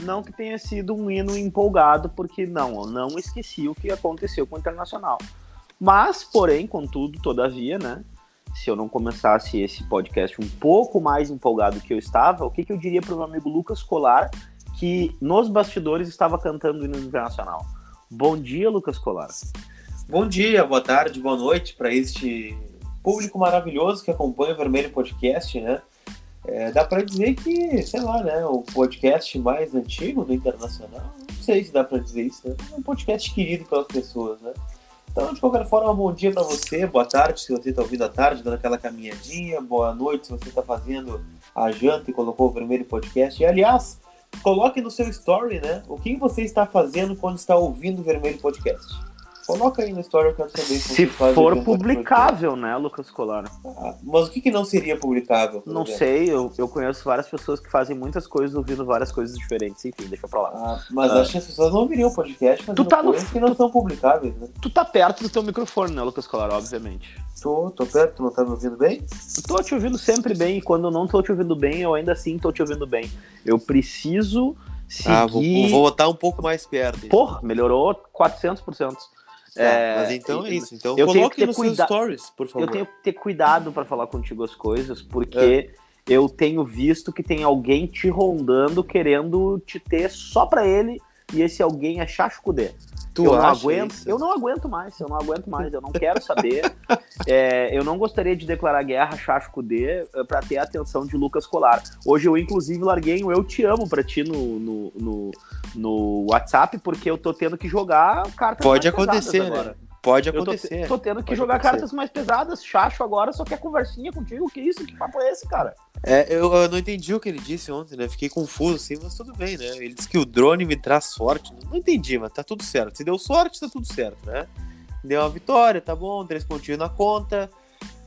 Não que tenha sido um hino empolgado, porque não, eu não esqueci o que aconteceu com o Internacional. Mas, porém, contudo, todavia, né? Se eu não começasse esse podcast um pouco mais empolgado que eu estava, o que, que eu diria para o meu amigo Lucas Colar, que nos bastidores estava cantando o hino internacional? Bom dia, Lucas Colar. Bom dia, boa tarde, boa noite para este público maravilhoso que acompanha o Vermelho Podcast, né? É, dá para dizer que, sei lá, né, o podcast mais antigo do Internacional, não sei se dá para dizer isso, né? É um podcast querido pelas pessoas, né? Então, de qualquer forma, bom dia para você, boa tarde se você está ouvindo à tarde, dando aquela caminhadinha, boa noite se você está fazendo a janta e colocou o Vermelho Podcast. E, aliás, coloque no seu story, né, o que você está fazendo quando está ouvindo o Vermelho Podcast. Coloca aí na história que eu quero saber. Se for publicável, né, Lucas Colar? Ah, mas o que, que não seria publicável? Não exemplo? sei, eu, eu conheço várias pessoas que fazem muitas coisas ouvindo várias coisas diferentes. Enfim, deixa pra lá. Ah, mas ah. acho que as pessoas não ouviriam o podcast fazendo tu tá no... que não são publicáveis, né? Tu tá perto do teu microfone, né, Lucas Colar, obviamente. Tô, tô perto, tu não tá me ouvindo bem? tô te ouvindo sempre bem, e quando eu não tô te ouvindo bem, eu ainda assim tô te ouvindo bem. Eu preciso seguir... Ah, vou, vou botar um pouco mais perto. Porra, melhorou 400%. Tá, é, mas então é isso. Então eu coloque tenho que ter cuida... stories, por favor. Eu tenho que ter cuidado para falar contigo as coisas, porque é. eu tenho visto que tem alguém te rondando, querendo te ter só para ele, e esse alguém é Chacho Cudê. Tu eu não aguento, isso? eu não aguento mais, eu não aguento mais, eu não quero saber. é, eu não gostaria de declarar guerra Chacho Cudê eh, para ter a atenção de Lucas Colar. Hoje eu, inclusive, larguei um Eu Te Amo para ti no, no, no, no, WhatsApp, porque eu tô tendo que jogar cartas Pode acontecer, né? agora. Pode acontecer. Eu tô, tô tendo que Pode jogar acontecer. cartas mais pesadas. Chacho agora só quer conversinha contigo. Que isso? Que papo é esse, cara? É, eu, eu, não entendi o que ele disse ontem, né? Fiquei confuso assim, mas tudo bem, né? Ele disse que o drone me traz sorte. Não entendi, mas tá tudo certo. Se deu sorte, tá tudo certo, né? Deu uma vitória, tá bom, três pontinhos na conta.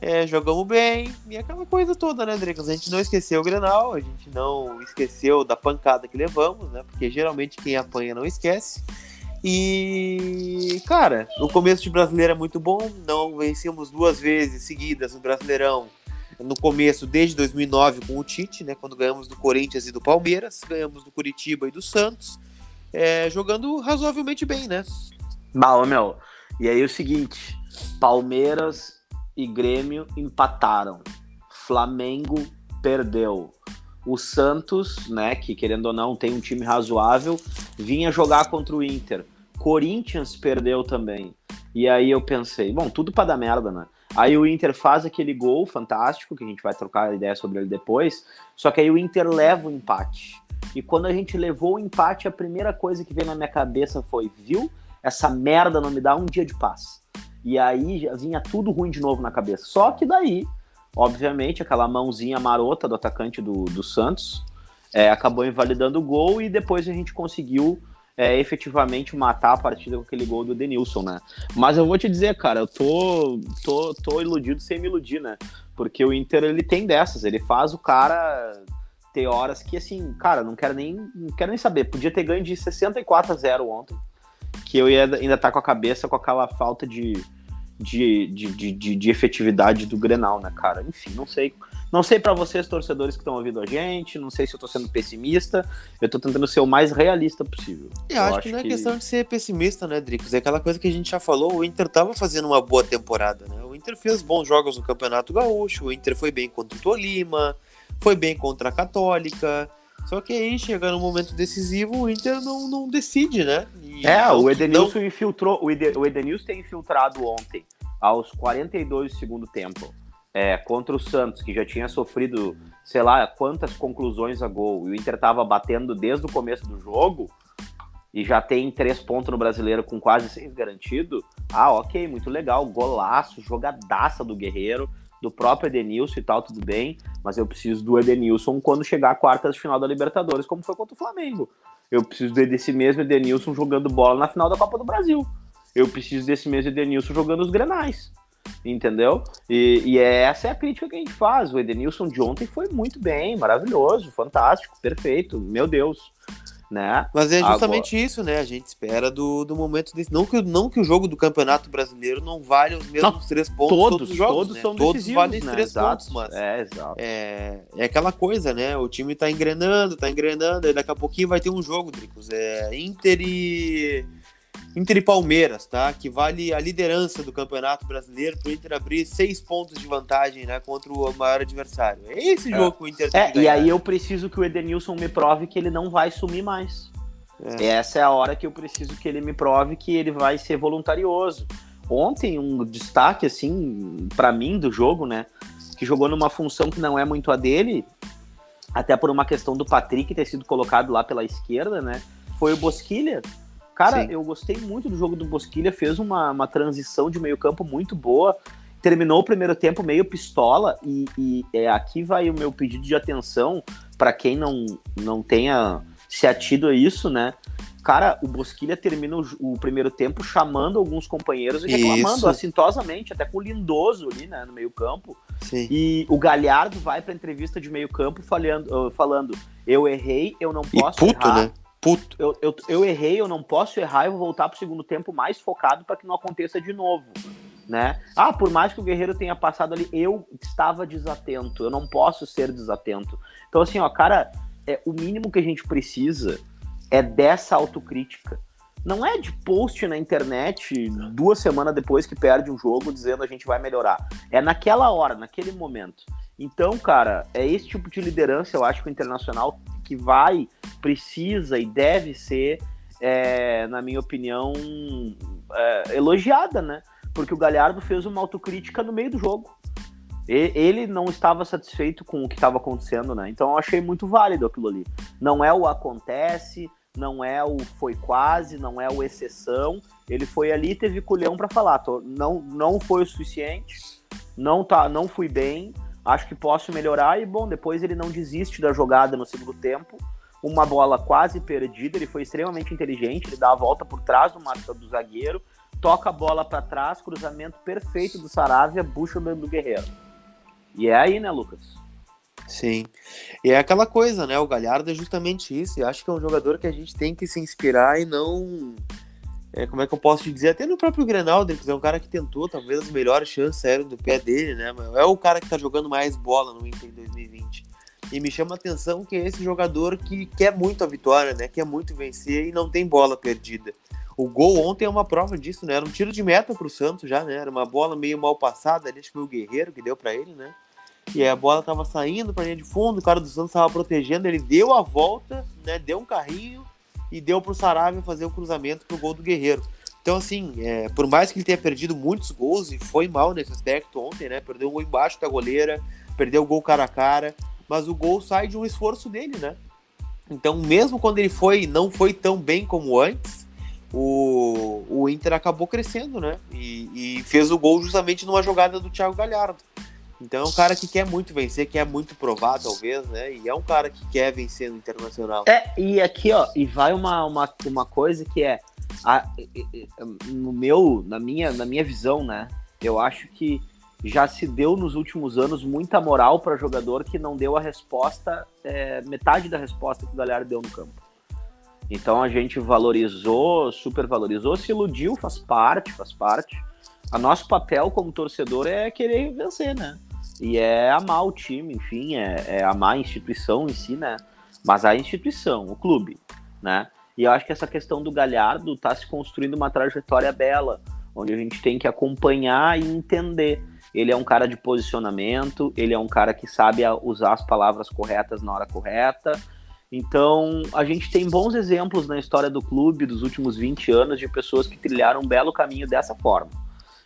É, jogamos bem, e aquela coisa toda, né, Dricos? A gente não esqueceu o Grenal, a gente não esqueceu da pancada que levamos, né? Porque geralmente quem apanha não esquece. E, cara, o começo de brasileiro é muito bom. Não vencemos duas vezes seguidas no Brasileirão no começo, desde 2009, com o Tite, né? Quando ganhamos do Corinthians e do Palmeiras, ganhamos do Curitiba e do Santos, é, jogando razoavelmente bem, né? Mal, meu. E aí o seguinte: Palmeiras e Grêmio empataram. Flamengo perdeu. O Santos, né, que querendo ou não tem um time razoável, vinha jogar contra o Inter. Corinthians perdeu também. E aí eu pensei, bom, tudo para dar merda, né? Aí o Inter faz aquele gol fantástico, que a gente vai trocar ideia sobre ele depois. Só que aí o Inter leva o empate. E quando a gente levou o empate, a primeira coisa que veio na minha cabeça foi: viu? Essa merda não me dá um dia de paz. E aí vinha tudo ruim de novo na cabeça. Só que daí, obviamente, aquela mãozinha marota do atacante do, do Santos é, acabou invalidando o gol e depois a gente conseguiu é, efetivamente matar a partida com aquele gol do Denilson, né? Mas eu vou te dizer, cara, eu tô, tô, tô iludido sem me iludir, né? Porque o Inter, ele tem dessas, ele faz o cara ter horas que, assim, cara, não quero nem, não quero nem saber. Podia ter ganho de 64 a 0 ontem, que eu ia ainda estar tá com a cabeça com aquela falta de, de, de, de, de efetividade do Grenal, né, cara? Enfim, não sei não sei para vocês, torcedores que estão ouvindo a gente, não sei se eu tô sendo pessimista, eu tô tentando ser o mais realista possível. Eu, eu acho, que não é questão de ser pessimista, né, Dricos? É aquela coisa que a gente já falou, o Inter tava fazendo uma boa temporada, né? O Inter fez bons jogos no Campeonato Gaúcho, o Inter foi bem contra o Tolima, foi bem contra a Católica, só que aí, chega no momento decisivo, o Inter não, não decide, né? E é, o Edenilson não... infiltrou, o Edenilson tem infiltrado ontem, aos 42 do segundo tempo é, contra o Santos, que já tinha sofrido, sei lá, quantas conclusões a gol, e o Inter estava batendo desde o começo do jogo, e já tem três pontos no brasileiro com quase seis garantido, ah, ok, muito legal, golaço, jogadaça do Guerreiro, do próprio Edenilson e tal, tudo bem, mas eu preciso do Edenilson quando chegar a quartas de final da Libertadores, como foi contra o Flamengo. Eu preciso desse mesmo Edenilson jogando bola na final da Copa do Brasil. Eu preciso desse mesmo Edenilson jogando os Grenais entendeu? E, e é, essa é a crítica que a gente faz. O Edenilson de ontem foi muito bem, maravilhoso, fantástico, perfeito, meu Deus. Né? Mas é justamente Agora... isso, né? A gente espera do, do momento desse. Não que, não que o jogo do Campeonato Brasileiro não vale os mesmos não, três pontos todos, todos os jogos. Todos né? são Todos valem né? três exato. pontos, mas. É, exato. É, é aquela coisa, né? O time tá engrenando, tá engrenando, e daqui a pouquinho vai ter um jogo, Dricos. É Inter e. Inter e Palmeiras, tá? Que vale a liderança do Campeonato Brasileiro para o Inter abrir seis pontos de vantagem, né? Contra o maior adversário. É esse é. jogo que o Inter tem É, e aí eu preciso que o Edenilson me prove que ele não vai sumir mais. É. Essa é a hora que eu preciso que ele me prove que ele vai ser voluntarioso. Ontem, um destaque, assim, para mim do jogo, né? Que jogou numa função que não é muito a dele, até por uma questão do Patrick ter sido colocado lá pela esquerda, né? Foi o Bosquilha. Cara, Sim. eu gostei muito do jogo do Bosquilha, fez uma, uma transição de meio campo muito boa, terminou o primeiro tempo meio pistola, e, e é, aqui vai o meu pedido de atenção para quem não, não tenha se atido a isso, né? Cara, o Bosquilha termina o, o primeiro tempo chamando alguns companheiros e reclamando isso. assintosamente, até com o Lindoso ali, né, no meio campo. Sim. E o Galhardo vai pra entrevista de meio campo falando, falando eu errei, eu não posso e puto, errar. Né? Puto. Eu, eu, eu errei, eu não posso errar, eu vou voltar pro segundo tempo mais focado para que não aconteça de novo. Né? Ah, por mais que o Guerreiro tenha passado ali, eu estava desatento, eu não posso ser desatento. Então, assim, ó, cara, é, o mínimo que a gente precisa é dessa autocrítica. Não é de post na internet duas semanas depois que perde um jogo dizendo a gente vai melhorar. É naquela hora, naquele momento. Então, cara, é esse tipo de liderança, eu acho que o Internacional que vai, precisa e deve ser, é, na minha opinião, é, elogiada, né? Porque o Galhardo fez uma autocrítica no meio do jogo ele não estava satisfeito com o que estava acontecendo, né? Então eu achei muito válido aquilo ali. Não é o acontece, não é o foi quase, não é o exceção. Ele foi ali e teve culhão para falar, não não foi o suficiente, não tá, não fui bem, acho que posso melhorar e bom, depois ele não desiste da jogada no segundo tempo. Uma bola quase perdida, ele foi extremamente inteligente, ele dá a volta por trás do do zagueiro, toca a bola para trás, cruzamento perfeito do Saravia, bucha do Guerreiro. E é aí, né, Lucas? Sim. E é aquela coisa, né? O Galhardo é justamente isso. E acho que é um jogador que a gente tem que se inspirar e não. É, como é que eu posso te dizer? Até no próprio Grenal, é um cara que tentou, talvez as melhores chances eram do pé dele, né? É o cara que tá jogando mais bola no Inter 2020. E me chama a atenção que é esse jogador que quer muito a vitória, né? Quer muito vencer e não tem bola perdida. O gol ontem é uma prova disso, né? Era um tiro de meta pro Santos já, né? Era uma bola meio mal passada, ali, acho que foi o Guerreiro que deu para ele, né? E aí a bola tava saindo pra linha de fundo, o cara do Santos tava protegendo, ele deu a volta, né? Deu um carrinho e deu pro Saravia fazer o cruzamento pro gol do Guerreiro. Então, assim, é, por mais que ele tenha perdido muitos gols, e foi mal nesse aspecto ontem, né? Perdeu um gol embaixo da goleira, perdeu o gol cara a cara, mas o gol sai de um esforço dele, né? Então, mesmo quando ele foi, não foi tão bem como antes, o, o Inter acabou crescendo, né? E, e, fez o gol justamente numa jogada do Thiago Galhardo. Então é um cara que quer muito vencer, quer muito provar, talvez, né? E é um cara que quer vencer no internacional. É, e aqui, ó, e vai uma, uma, uma coisa que é. A, no meu, na minha, na minha visão, né? Eu acho que já se deu nos últimos anos muita moral para jogador que não deu a resposta, é, metade da resposta que o Galhardo deu no campo. Então a gente valorizou, supervalorizou, se iludiu, faz parte, faz parte. A nosso papel como torcedor é querer vencer, né? E é amar o time, enfim, é, é amar a instituição em si, né? Mas a instituição, o clube, né? E eu acho que essa questão do Galhardo está se construindo uma trajetória bela, onde a gente tem que acompanhar e entender. Ele é um cara de posicionamento, ele é um cara que sabe usar as palavras corretas na hora correta, então, a gente tem bons exemplos na história do clube dos últimos 20 anos de pessoas que trilharam um belo caminho dessa forma.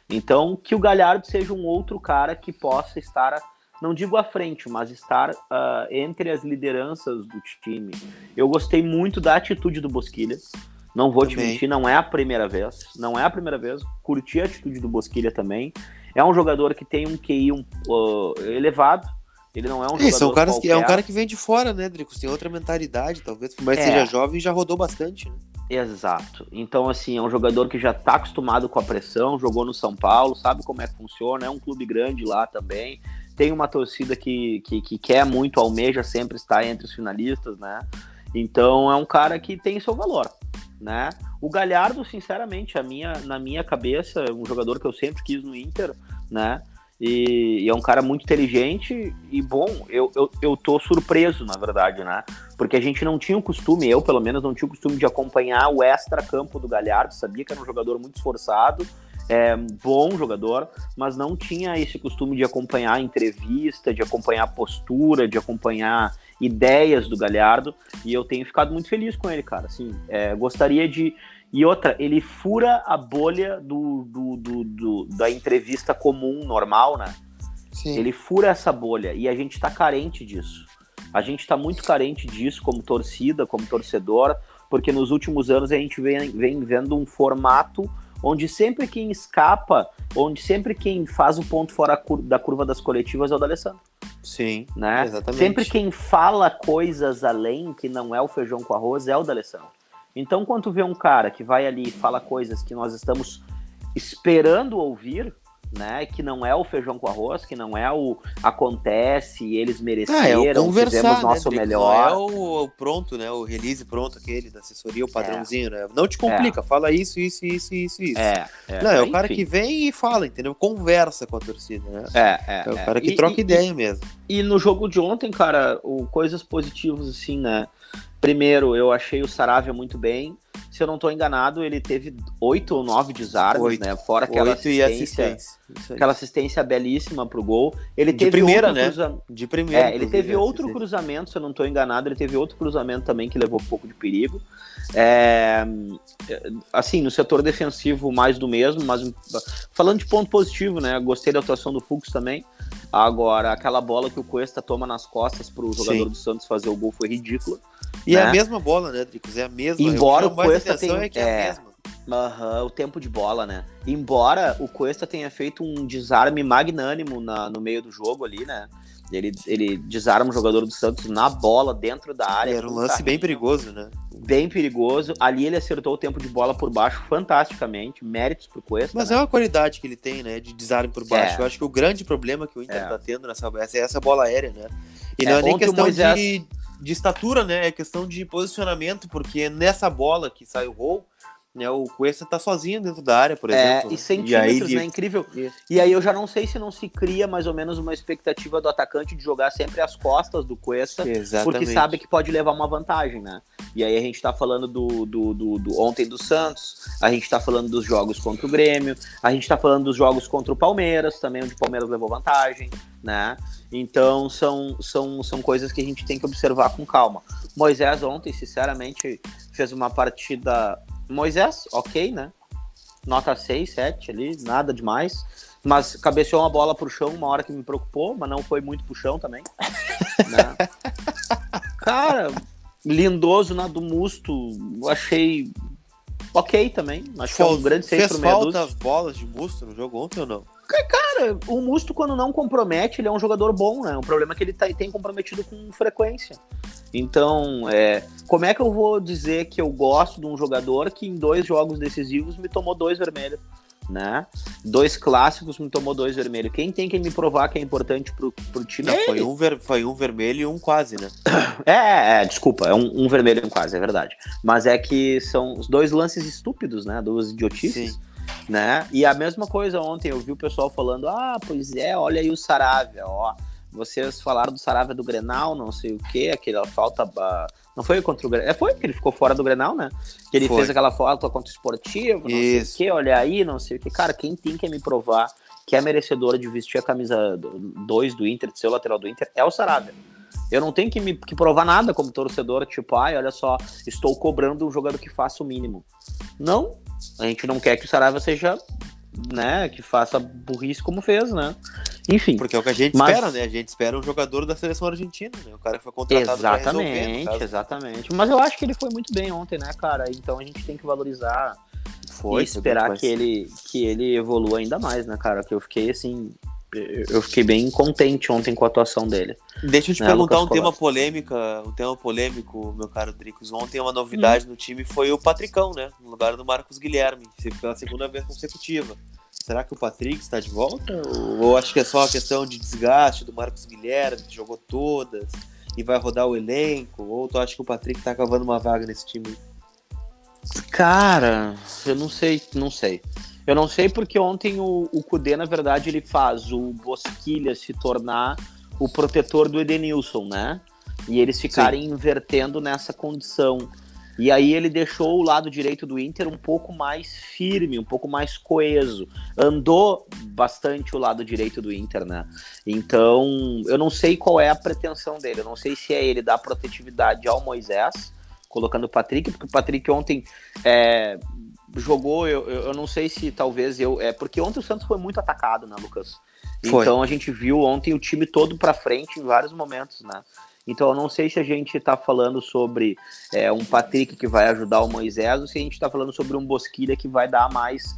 Então, que o Galhardo seja um outro cara que possa estar, não digo à frente, mas estar uh, entre as lideranças do time. Eu gostei muito da atitude do Bosquilha. Não vou também. te mentir, não é a primeira vez. Não é a primeira vez. Curti a atitude do Bosquilha também. É um jogador que tem um QI um, uh, elevado, ele não é um Isso, jogador é um cara que é um cara que vem de fora, né, Dricos? Tem outra mentalidade, talvez, por mais é. seja jovem, já rodou bastante, né? Exato. Então, assim, é um jogador que já está acostumado com a pressão, jogou no São Paulo, sabe como é que funciona, é um clube grande lá também. Tem uma torcida que, que, que quer muito, almeja sempre estar entre os finalistas, né? Então é um cara que tem seu valor, né? O Galhardo, sinceramente, a minha, na minha cabeça, é um jogador que eu sempre quis no Inter, né? E, e, é um cara muito inteligente e bom. Eu, eu, eu tô surpreso, na verdade, né? Porque a gente não tinha o costume, eu pelo menos não tinha o costume de acompanhar o extra-campo do Galhardo. Sabia que era um jogador muito esforçado, é, bom jogador, mas não tinha esse costume de acompanhar entrevista, de acompanhar postura, de acompanhar ideias do Galhardo. E eu tenho ficado muito feliz com ele, cara. Assim, é, gostaria de e outra, ele fura a bolha do, do, do, do da entrevista comum, normal, né? Sim. Ele fura essa bolha e a gente tá carente disso. A gente tá muito carente disso como torcida, como torcedor, porque nos últimos anos a gente vem, vem vendo um formato onde sempre quem escapa, onde sempre quem faz o ponto fora da curva das coletivas é o D'Alessandro. Sim, né? exatamente. Sempre quem fala coisas além, que não é o feijão com arroz, é o D'Alessandro. Então, quando tu vê um cara que vai ali e fala coisas que nós estamos esperando ouvir, né? Que não é o feijão com arroz, que não é o acontece, eles mereceram, ah, é o fizemos né, nosso né, melhor. Não é o, o, pronto, né? O release pronto, aquele da assessoria, o padrãozinho, é. né? Não te complica, é. fala isso, isso, isso, isso, isso. É, é. Não, é o cara que vem e fala, entendeu? Conversa com a torcida, né? É, é. É o cara que e, troca e, ideia mesmo. E no jogo de ontem, cara, o, coisas positivas, assim, né? Primeiro, eu achei o Saravia muito bem. Se eu não estou enganado, ele teve oito ou nove desarmes, oito. né? Fora aquela assistência, assistência. aquela assistência belíssima pro gol. Ele de teve primeira, né? Cruza... De primeira. É, ele teve outro cruzamento, se eu não estou enganado, ele teve outro cruzamento também que levou um pouco de perigo. É... Assim, no setor defensivo, mais do mesmo, mas falando de ponto positivo, né? Gostei da atuação do Fux também. Agora, aquela bola que o Cuesta toma nas costas para o jogador Sim. do Santos fazer o gol foi ridícula. E né? é a né? mesma bola, né, Dricos? É a mesma. Embora o, o Cuesta tenha... É que é, é a mesma. Uhum, o tempo de bola, né? Embora o Cuesta tenha feito um desarme magnânimo na, no meio do jogo ali, né? Ele, ele desarma o jogador do Santos na bola, dentro da área. Era um lance carrinho. bem perigoso, né? Bem perigoso. Ali ele acertou o tempo de bola por baixo fantasticamente. Méritos pro Cuesta. Mas né? é uma qualidade que ele tem, né? De desarme por baixo. É. Eu acho que o grande problema que o Inter é. tá tendo nessa essa, essa bola aérea, né? E é, não é nem questão Moisés... de, de estatura, né? É questão de posicionamento, porque nessa bola que sai o gol né, o Cuesta tá sozinho dentro da área, por é, exemplo. E centímetros, e aí, né? Incrível. Isso. E aí eu já não sei se não se cria mais ou menos uma expectativa do atacante de jogar sempre às costas do Cuesta, Exatamente. porque sabe que pode levar uma vantagem, né? E aí a gente tá falando do, do, do, do, ontem do Santos, a gente tá falando dos jogos contra o Grêmio, a gente tá falando dos jogos contra o Palmeiras, também onde o Palmeiras levou vantagem, né? Então são, são, são coisas que a gente tem que observar com calma. Moisés ontem, sinceramente, fez uma partida Moisés, ok, né? Nota 6, 7 ali, nada demais. Mas cabeceou uma bola pro chão uma hora que me preocupou, mas não foi muito pro chão também. né? Cara, lindoso na do Musto, achei ok também. Acho que é um grande 6 pro meia falta as bolas de Musto no jogo ontem ou não? Cara, o Musto, quando não compromete, ele é um jogador bom, né? O problema é que ele tá, tem comprometido com frequência. Então, é, como é que eu vou dizer que eu gosto de um jogador que em dois jogos decisivos me tomou dois vermelhos? Né? Dois clássicos me tomou dois vermelhos. Quem tem que me provar que é importante pro, pro time? Não, foi, um ver, foi um vermelho e um quase, né? É, é desculpa, é um, um, vermelho e um quase, é verdade. Mas é que são os dois lances estúpidos, né? Duas idiotices. Sim né? E a mesma coisa ontem, eu vi o pessoal falando: ah, pois é, olha aí o Saravia, ó. Vocês falaram do Saravia do Grenal, não sei o que, aquela falta. Não foi contra o Grenal? É, foi que ele ficou fora do Grenal, né? Que ele foi. fez aquela falta contra o esportivo, não Isso. sei o que, olha aí, não sei o que. Cara, quem tem que me provar que é merecedora de vestir a camisa 2 do Inter, de ser o lateral do Inter, é o Saravia. Eu não tenho que me que provar nada como torcedor, tipo, ai, olha só, estou cobrando um jogador que faça o mínimo. Não, a gente não quer que o Saraiva seja, né, que faça burrice como fez, né? Enfim. Porque é o que a gente mas... espera, né? A gente espera um jogador da seleção argentina, né? O cara que foi contratado Exatamente, exatamente. Mas eu acho que ele foi muito bem ontem, né, cara? Então a gente tem que valorizar foi, e esperar que ele, que ele evolua ainda mais, né, cara? Que eu fiquei assim eu fiquei bem contente ontem com a atuação dele. Deixa eu te né, perguntar um tema polêmica, um tema polêmico, meu caro Dricos. Ontem uma novidade hum. no time foi o Patricão, né? No lugar do Marcos Guilherme, pela segunda vez consecutiva. Será que o Patrick está de volta? Ou, ou acho que é só uma questão de desgaste do Marcos Guilherme, que jogou todas? e vai rodar o elenco? Ou tu acha que o Patrick tá cavando uma vaga nesse time? Cara, eu não sei, não sei. Eu não sei porque ontem o, o Kudê, na verdade, ele faz o Bosquilha se tornar o protetor do Edenilson, né? E eles ficarem Sim. invertendo nessa condição. E aí ele deixou o lado direito do Inter um pouco mais firme, um pouco mais coeso. Andou bastante o lado direito do Inter, né? Então, eu não sei qual é a pretensão dele. Eu não sei se é ele dar protetividade ao Moisés, colocando o Patrick, porque o Patrick ontem é, jogou, eu, eu não sei se talvez eu. É porque ontem o Santos foi muito atacado, né, Lucas? Foi. Então a gente viu ontem o time todo para frente em vários momentos, né? Então eu não sei se a gente está falando sobre é, um Patrick que vai ajudar o Moisés ou se a gente está falando sobre um Bosquilha que vai dar mais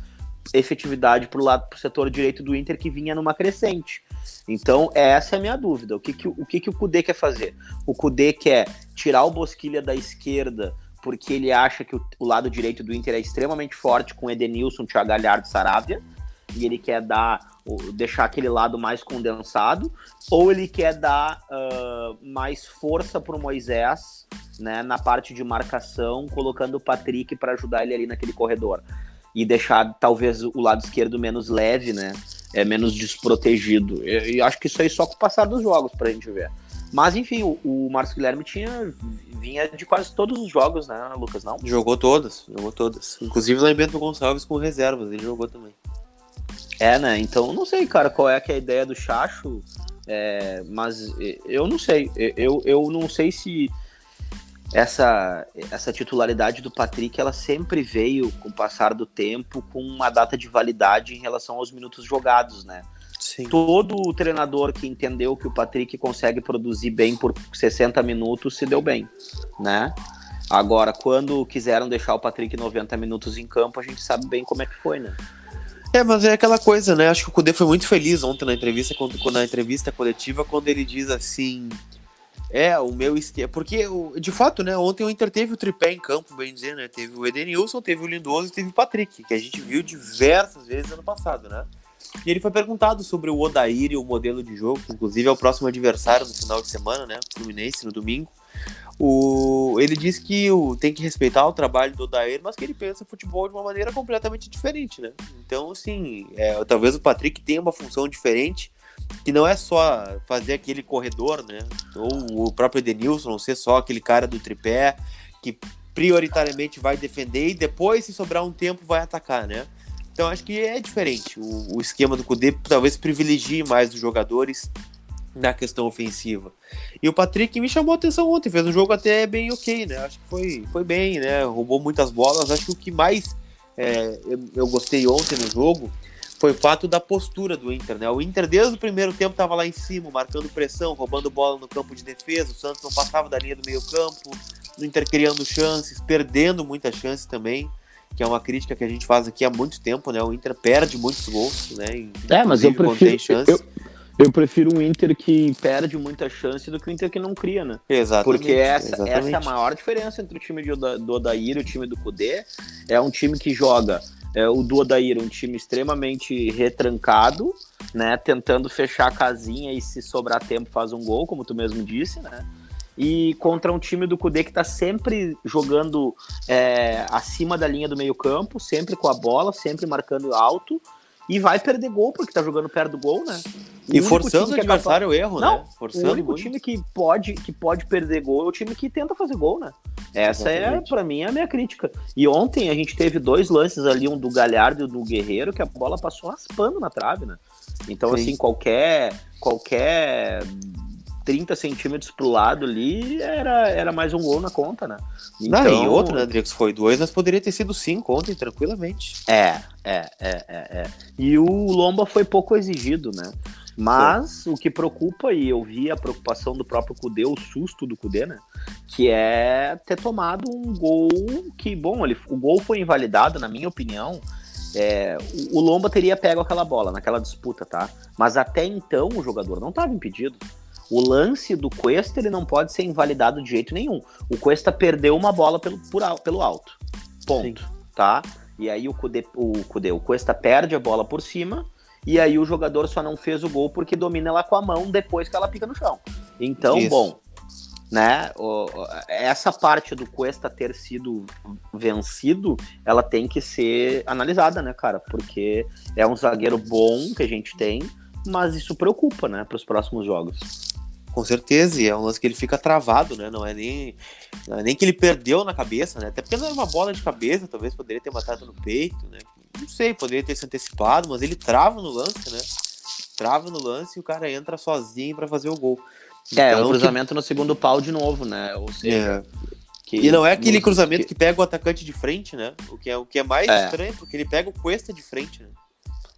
efetividade para o lado pro setor direito do Inter que vinha numa crescente. Então essa é a minha dúvida. O que, que, o, que, que o quer fazer? O Cudê quer tirar o Bosquilha da esquerda porque ele acha que o, o, lado direito do Inter é extremamente forte com Edenilson, Thiago Galhardo e Saravia, e ele quer dar deixar aquele lado mais condensado, ou ele quer dar uh, mais força para o Moisés né, na parte de marcação, colocando o Patrick para ajudar ele ali naquele corredor. E deixar talvez o lado esquerdo menos leve, né? É menos desprotegido. E acho que isso aí só com o passar dos jogos para a gente ver. Mas enfim, o, o Marcos Guilherme tinha vinha de quase todos os jogos, né, Lucas? Não? Jogou todas, jogou todas. Inclusive lá em Bento Gonçalves com reservas, ele jogou também. É, né? Então não sei, cara, qual é que é a ideia do Chacho, é, mas eu não sei. Eu, eu não sei se essa, essa titularidade do Patrick ela sempre veio com o passar do tempo com uma data de validade em relação aos minutos jogados, né? Sim. Todo treinador que entendeu que o Patrick consegue produzir bem por 60 minutos se deu bem, né? Agora, quando quiseram deixar o Patrick 90 minutos em campo, a gente sabe bem como é que foi, né? É, mas é aquela coisa, né? Acho que o Kudê foi muito feliz ontem na entrevista, quando, na entrevista coletiva, quando ele diz assim. É, o meu esquema. Porque, de fato, né? Ontem o Inter teve o tripé em campo, bem dizer, né? Teve o Edenilson, teve o Lindoso e teve o Patrick, que a gente viu diversas vezes ano passado, né? E ele foi perguntado sobre o Odair e o modelo de jogo, que inclusive é o próximo adversário no final de semana, né? Fluminense, no domingo. O, ele disse que o, tem que respeitar o trabalho do Odair, mas que ele pensa futebol de uma maneira completamente diferente, né? Então, assim, é, talvez o Patrick tenha uma função diferente, que não é só fazer aquele corredor, né? Ou o próprio Edenilson, não ser só aquele cara do tripé que prioritariamente vai defender e depois, se sobrar um tempo, vai atacar, né? Então acho que é diferente. O, o esquema do Kudê talvez privilegie mais os jogadores na questão ofensiva. E o Patrick me chamou a atenção ontem, fez um jogo até bem ok, né? Acho que foi, foi bem, né? Roubou muitas bolas. Acho que o que mais é, eu, eu, gostei ontem no jogo foi o fato da postura do Inter, né? O Inter desde o primeiro tempo estava lá em cima, marcando pressão, roubando bola no campo de defesa. O Santos não passava da linha do meio campo. O Inter criando chances, perdendo muitas chances também que é uma crítica que a gente faz aqui há muito tempo, né? O Inter perde muitos gols, né? É, mas eu prefiro, eu, eu prefiro um Inter que perde muita chance do que o Inter que não cria, né? Exatamente. Porque essa, exatamente. essa é a maior diferença entre o time do Odair e o time do Kudê. É um time que joga é, o do Odair, um time extremamente retrancado, né? Tentando fechar a casinha e se sobrar tempo faz um gol, como tu mesmo disse, né? E contra um time do Kudê que tá sempre jogando é, acima da linha do meio campo, sempre com a bola, sempre marcando alto e vai perder gol porque tá jogando perto do gol, né? O e forçando o adversário é capaz... erro, Não, né? Forçando o único muito. time que pode, que pode perder gol é o time que tenta fazer gol, né? Essa é, Exatamente. é, para mim, a minha crítica. E ontem a gente teve dois lances ali, um do Galhardo e um do Guerreiro, que a bola passou raspando na trave, né? Então, Sim. assim, qualquer qualquer 30 centímetros pro lado ali, era, era mais um gol na conta, né? Então... Não, e então, outro, né, Drix? Foi dois, mas poderia ter sido cinco ontem, tranquilamente. É, é, é, é, é. E o Lomba foi pouco exigido, né? Mas o que preocupa, e eu vi a preocupação do próprio Cudê, o susto do Cudê, né? Que é ter tomado um gol que, bom, ele, o gol foi invalidado, na minha opinião. É, o Lomba teria pego aquela bola naquela disputa, tá? Mas até então o jogador não estava impedido. O lance do Cuesta ele não pode ser invalidado de jeito nenhum. O Cuesta perdeu uma bola pelo, por, pelo alto. Ponto. Sim. Tá? E aí o Cudê, o Cudê, o Cuesta perde a bola por cima. E aí o jogador só não fez o gol porque domina ela com a mão depois que ela pica no chão. Então, Isso. bom, né? Essa parte do Cuesta ter sido vencido, ela tem que ser analisada, né, cara? Porque é um zagueiro bom que a gente tem, mas isso preocupa, né, para os próximos jogos. Com certeza, e é um lance que ele fica travado, né? Não é nem, não é nem que ele perdeu na cabeça, né? Até porque não era uma bola de cabeça, talvez poderia ter matado no peito, né? Não sei, poderia ter se antecipado, mas ele trava no lance, né? Trava no lance e o cara entra sozinho para fazer o gol. É, então, um cruzamento que... no segundo pau de novo, né? Ou seja. É. Que... E não é aquele cruzamento que... que... pega o atacante de frente, né? O que é, o que é mais é. estranho, porque ele pega o Cuesta de frente, né?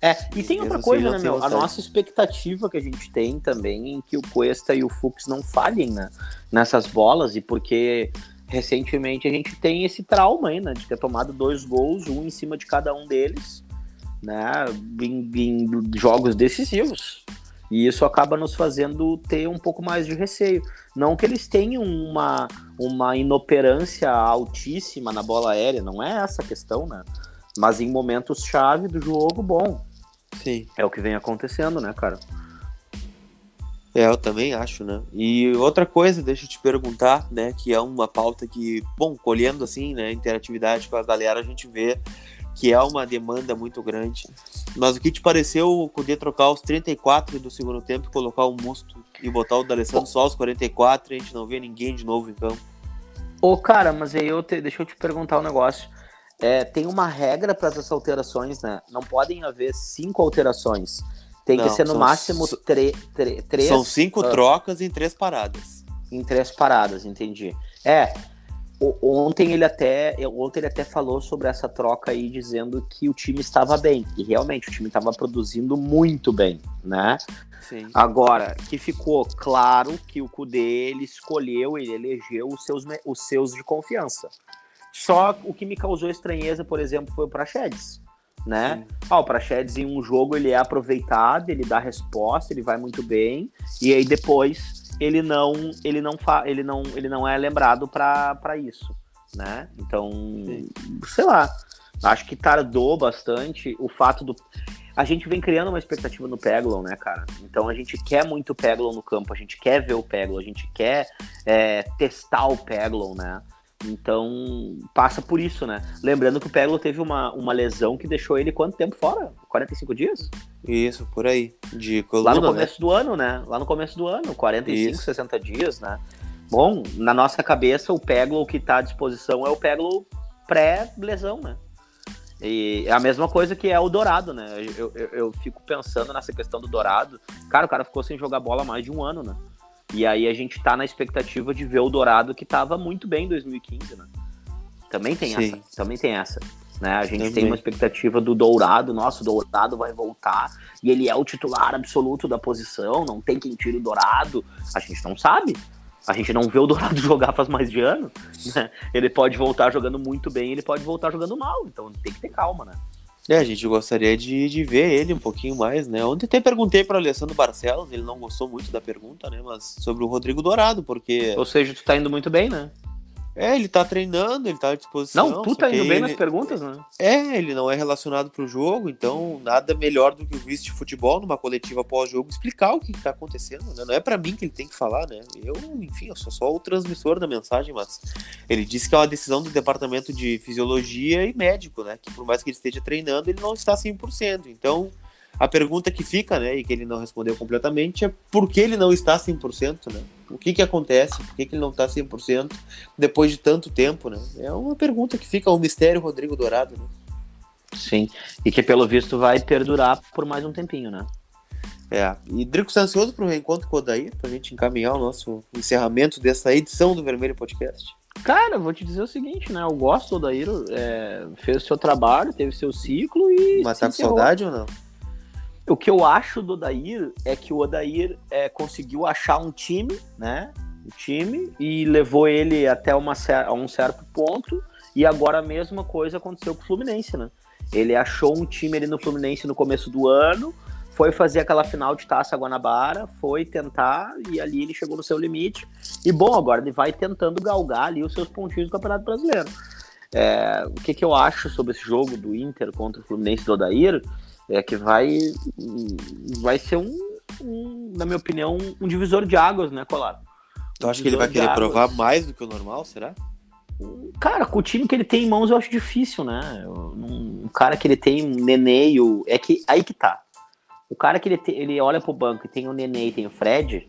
É, e tem outra coisa, né, meu? A nossa expectativa que a gente tem também em que o Cuesta e o Fux não falhem né, nessas bolas, e porque recentemente a gente tem esse trauma aí, né? De ter tomado dois gols, um em cima de cada um deles, né? Em, em jogos decisivos. E isso acaba nos fazendo ter um pouco mais de receio. Não que eles tenham uma, uma inoperância altíssima na bola aérea, não é essa a questão, né? Mas em momentos chave do jogo, bom. Sim. É o que vem acontecendo, né, cara? É, eu também acho, né? E outra coisa, deixa eu te perguntar, né, que é uma pauta que, bom, colhendo assim, né, interatividade com a galera, a gente vê que é uma demanda muito grande. Mas o que te pareceu poder trocar os 34 do segundo tempo e colocar o Musto e botar o D'Alessandro só aos 44 e a gente não vê ninguém de novo em campo? Ô, cara, mas aí eu te, deixa eu te perguntar um negócio. É, tem uma regra para essas alterações, né? Não podem haver cinco alterações. Tem não, que ser no máximo três. São cinco uh, trocas em três paradas. Em três paradas, entendi. É, Ontem ele até ontem ele até falou sobre essa troca aí dizendo que o time estava bem e realmente o time estava produzindo muito bem, né? Sim. Agora que ficou claro que o Cudê ele escolheu ele elegeu os seus os seus de confiança. Só o que me causou estranheza, por exemplo, foi o Praxedes, né? Ah, o Praxedes em um jogo ele é aproveitado, ele dá resposta, ele vai muito bem e aí depois ele não ele não fa, ele não ele não é lembrado para isso, né? Então, Sim. sei lá, acho que tardou bastante o fato do a gente vem criando uma expectativa no Peglon, né, cara? Então a gente quer muito o Peglon no campo, a gente quer ver o Peglon, a gente quer é, testar o Peglon, né? Então, passa por isso, né? Lembrando que o Peglo teve uma, uma lesão que deixou ele quanto tempo fora? 45 dias? Isso, por aí. De coluna, Lá no começo né? do ano, né? Lá no começo do ano, 45, isso. 60 dias, né? Bom, na nossa cabeça, o Peglo que está à disposição é o Peglo pré-lesão, né? E é a mesma coisa que é o Dourado, né? Eu, eu, eu, fico pensando nessa questão do Dourado. Cara, o cara ficou sem jogar bola mais de um ano, né? E aí a gente tá na expectativa de ver o Dourado que tava muito bem em 2015, né? Também tem Sim. essa, também tem essa. Né? A gente também. tem uma expectativa do Dourado, nosso Dourado vai voltar e ele é o titular absoluto da posição, não tem quem tire o Dourado. A gente não sabe. A gente não vê o Dourado jogar faz mais de ano. Né? Ele pode voltar jogando muito bem, ele pode voltar jogando mal. Então tem que ter calma, né? É, a gente gostaria de, de ver ele um pouquinho mais, né? Ontem até perguntei para o Alessandro Barcelos, ele não gostou muito da pergunta, né? Mas sobre o Rodrigo Dourado, porque. Ou seja, tu tá indo muito bem, né? É, ele tá treinando, ele tá à disposição. Não, tu tá indo bem ele... nas perguntas, né? É, ele não é relacionado pro jogo, então nada melhor do que o vice de futebol numa coletiva pós-jogo explicar o que, que tá acontecendo, né? Não é para mim que ele tem que falar, né? Eu, enfim, eu sou só o transmissor da mensagem, mas ele disse que é uma decisão do departamento de fisiologia e médico, né? Que por mais que ele esteja treinando, ele não está 100%. Então, a pergunta que fica, né, e que ele não respondeu completamente, é por que ele não está 100%, né? O que que acontece? Por que, que ele não está 100% depois de tanto tempo, né? É uma pergunta que fica um mistério Rodrigo Dourado, né? Sim, e que pelo visto vai perdurar por mais um tempinho, né? É, e Drico está ansioso para o reencontro com o Odair, para a gente encaminhar o nosso encerramento dessa edição do Vermelho Podcast. Cara, vou te dizer o seguinte, né? Eu gosto do Odair, é, fez o seu trabalho, teve seu ciclo e. Mas tá com saudade ou não? O que eu acho do Odair é que o Odair é, conseguiu achar um time, né? Um time e levou ele até uma, um certo ponto. E agora a mesma coisa aconteceu com o Fluminense, né? Ele achou um time ali no Fluminense no começo do ano, foi fazer aquela final de Taça Guanabara, foi tentar e ali ele chegou no seu limite. E bom, agora ele vai tentando galgar ali os seus pontinhos do Campeonato Brasileiro. É, o que, que eu acho sobre esse jogo do Inter contra o Fluminense do Odair? É que vai vai ser um, um, na minha opinião, um divisor de águas, né, Colar? Tu acha que ele vai querer provar mais do que o normal, será? Cara, com o time que ele tem em mãos eu acho difícil, né? Um cara que ele tem um Nenê e o. É que aí que tá. O cara que ele, te... ele olha pro banco e tem o Nenê e tem o Fred,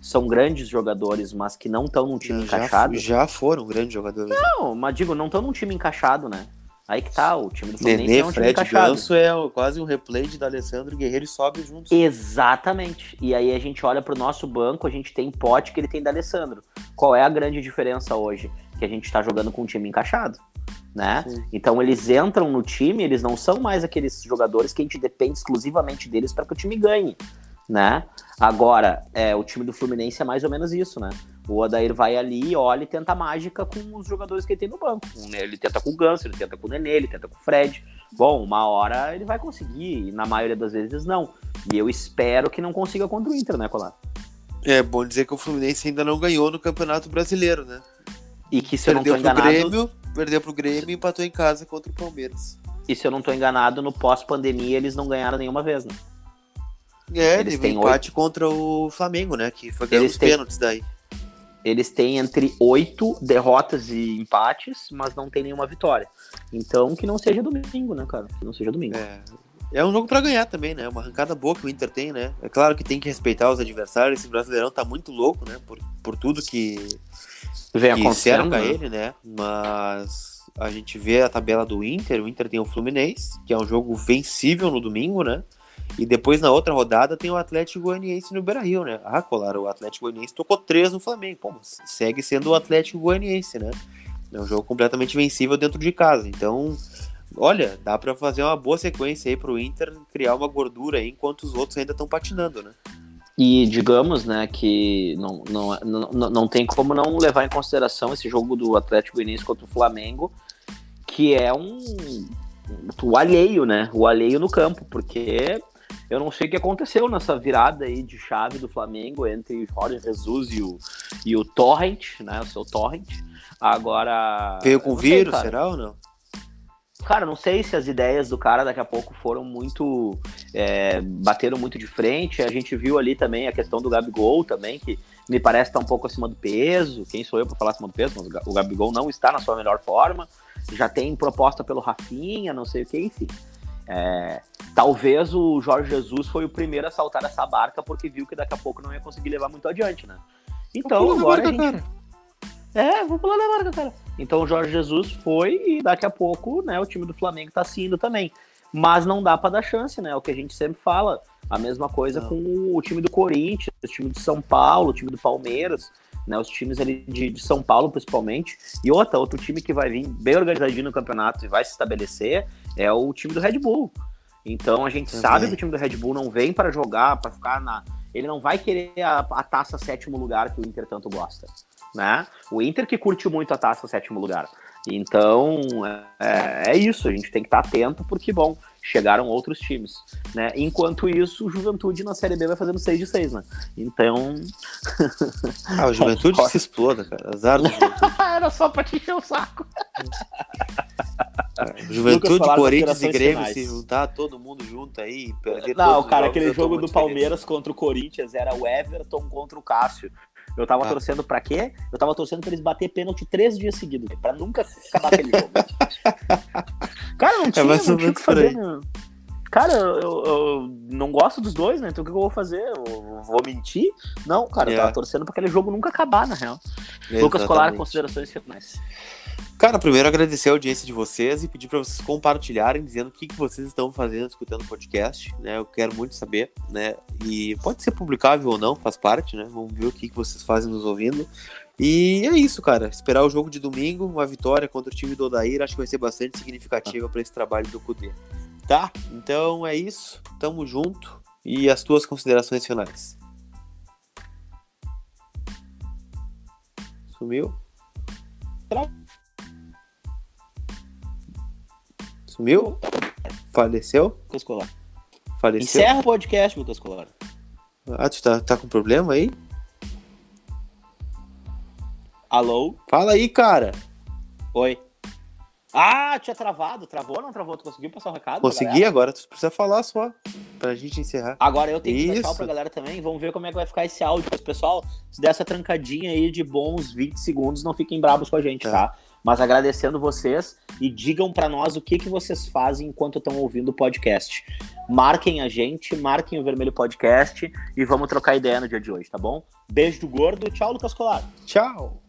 são grandes jogadores, mas que não estão num time já, encaixado. Já foram grandes jogadores. Não, mas digo, não estão num time encaixado, né? Aí que tá, o time do Fluminense Nenê, é um time Fred encaixado. Ganso é quase um replay de D'Alessandro Guerreiro e sobe juntos. Exatamente. E aí a gente olha pro nosso banco, a gente tem Pote que ele tem D'Alessandro. Qual é a grande diferença hoje? Que a gente tá jogando com um time encaixado, né? Sim. Então eles entram no time, eles não são mais aqueles jogadores que a gente depende exclusivamente deles para que o time ganhe, né? Agora, é, o time do Fluminense é mais ou menos isso, né? O Odair vai ali, olha e tenta mágica com os jogadores que ele tem no banco. Ele tenta com o Ganso, ele tenta com o Nenê, ele tenta com o Fred. Bom, uma hora ele vai conseguir, e na maioria das vezes não. E eu espero que não consiga contra o Inter, né, Colar? É bom dizer que o Fluminense ainda não ganhou no Campeonato Brasileiro, né? E que se perdeu eu não tô enganado... Grêmio, perdeu pro Grêmio e empatou em casa contra o Palmeiras. E se eu não tô enganado, no pós-pandemia eles não ganharam nenhuma vez, né? É, eles têm empate 8... contra o Flamengo, né? Que foi ganhando os têm... pênaltis daí. Eles têm entre oito derrotas e empates, mas não tem nenhuma vitória. Então, que não seja domingo, né, cara? Que não seja domingo. É, é um jogo para ganhar também, né? Uma arrancada boa que o Inter tem, né? É claro que tem que respeitar os adversários. Esse Brasileirão tá muito louco, né? Por, por tudo que, Vem que cerca né? ele, né? Mas a gente vê a tabela do Inter. O Inter tem o Fluminense, que é um jogo vencível no domingo, né? E depois, na outra rodada, tem o Atlético Goianiense no Beira-Rio, né? Ah, Colar, o Atlético Goianiense tocou três no Flamengo. Pô, segue sendo o Atlético Goianiense, né? É um jogo completamente vencível dentro de casa. Então, olha, dá para fazer uma boa sequência aí pro Inter criar uma gordura aí, enquanto os outros ainda estão patinando, né? E digamos, né, que não, não, não, não tem como não levar em consideração esse jogo do Atlético Goianiense contra o Flamengo, que é um o alheio, né? O alheio no campo, porque eu não sei o que aconteceu nessa virada aí de chave do Flamengo entre Jorge Jesus e o, e o Torrent, né? O seu Torrent. Agora. Veio com vírus, sei, será ou não? Cara, não sei se as ideias do cara daqui a pouco foram muito. É, bateram muito de frente. A gente viu ali também a questão do Gabigol também, que me parece estar tá um pouco acima do peso. Quem sou eu para falar acima do peso? Mas o Gabigol não está na sua melhor forma. Já tem proposta pelo Rafinha, não sei o que, enfim. É, talvez o Jorge Jesus foi o primeiro a saltar essa barca porque viu que daqui a pouco não ia conseguir levar muito adiante, né? Então agora barca, a gente... Cara. É, vou pular na barca, cara. Então o Jorge Jesus foi e daqui a pouco, né, o time do Flamengo tá se indo também. Mas não dá para dar chance, né? É o que a gente sempre fala. A mesma coisa não. com o time do Corinthians, o time de São Paulo, o time do Palmeiras né? Os times ali de, de, São Paulo, principalmente. E outra, outro time que vai vir bem organizadinho no campeonato e vai se estabelecer é o time do Red Bull. Então a gente Também. sabe que o time do Red Bull não vem para jogar, para ficar na. Ele não vai querer a, a, taça sétimo lugar que o Inter tanto gosta. Né? O Inter que curte muito a taça sétimo lugar. Então é, é isso, a gente tem que estar atento, porque, bom, chegaram outros times, né? Enquanto isso, o Juventude na Série B vai fazendo 6 de 6, né? Então... Ah, o Juventude se exploda, cara. Azar do Juventude. Era só pra te encher o saco. Juventude, Corinthians e Grêmio finais. se juntar todo mundo junto aí, perder Não, cara, aquele jogo do Palmeiras contra o Corinthians era o Everton contra o Cássio. Eu tava ah. torcendo pra quê? Eu tava torcendo pra eles bater pênalti três dias seguidos, pra nunca acabar aquele jogo. Cara, não é tinha, é, não tinha o que fazer, né? Cara, eu, eu, não gosto dos dois, né? Então o que eu vou fazer? Eu vou mentir? Não, cara, eu tava é. torcendo pra aquele jogo nunca acabar, na real. Exatamente. Lucas Colar, considerações finais. Cara, primeiro agradecer a audiência de vocês e pedir para vocês compartilharem, dizendo o que, que vocês estão fazendo escutando o podcast, né? Eu quero muito saber, né? E pode ser publicável ou não, faz parte, né? Vamos ver o que, que vocês fazem nos ouvindo. E é isso, cara. Esperar o jogo de domingo, uma vitória contra o time do Odair, acho que vai ser bastante significativa para esse trabalho do Cudê. Tá? Então é isso. Tamo junto. E as tuas considerações finais. Sumiu? Sumiu? Faleceu? Lucas Colar. Faleceu? Encerra o podcast, Lucas Colar. Ah, tu tá, tá com problema aí? Alô? Fala aí, cara. Oi. Ah, tinha travado. Travou ou não travou? Tu conseguiu passar o recado? Consegui, agora tu precisa falar só. Pra gente encerrar. Agora eu tenho que Isso. pra galera também. Vamos ver como é que vai ficar esse áudio. Mas, pessoal, se der essa trancadinha aí de bons 20 segundos, não fiquem bravos com a gente, Tá. tá? Mas agradecendo vocês e digam pra nós o que, que vocês fazem enquanto estão ouvindo o podcast. Marquem a gente, marquem o Vermelho Podcast e vamos trocar ideia no dia de hoje, tá bom? Beijo do gordo. Tchau, Lucas Colar. Tchau!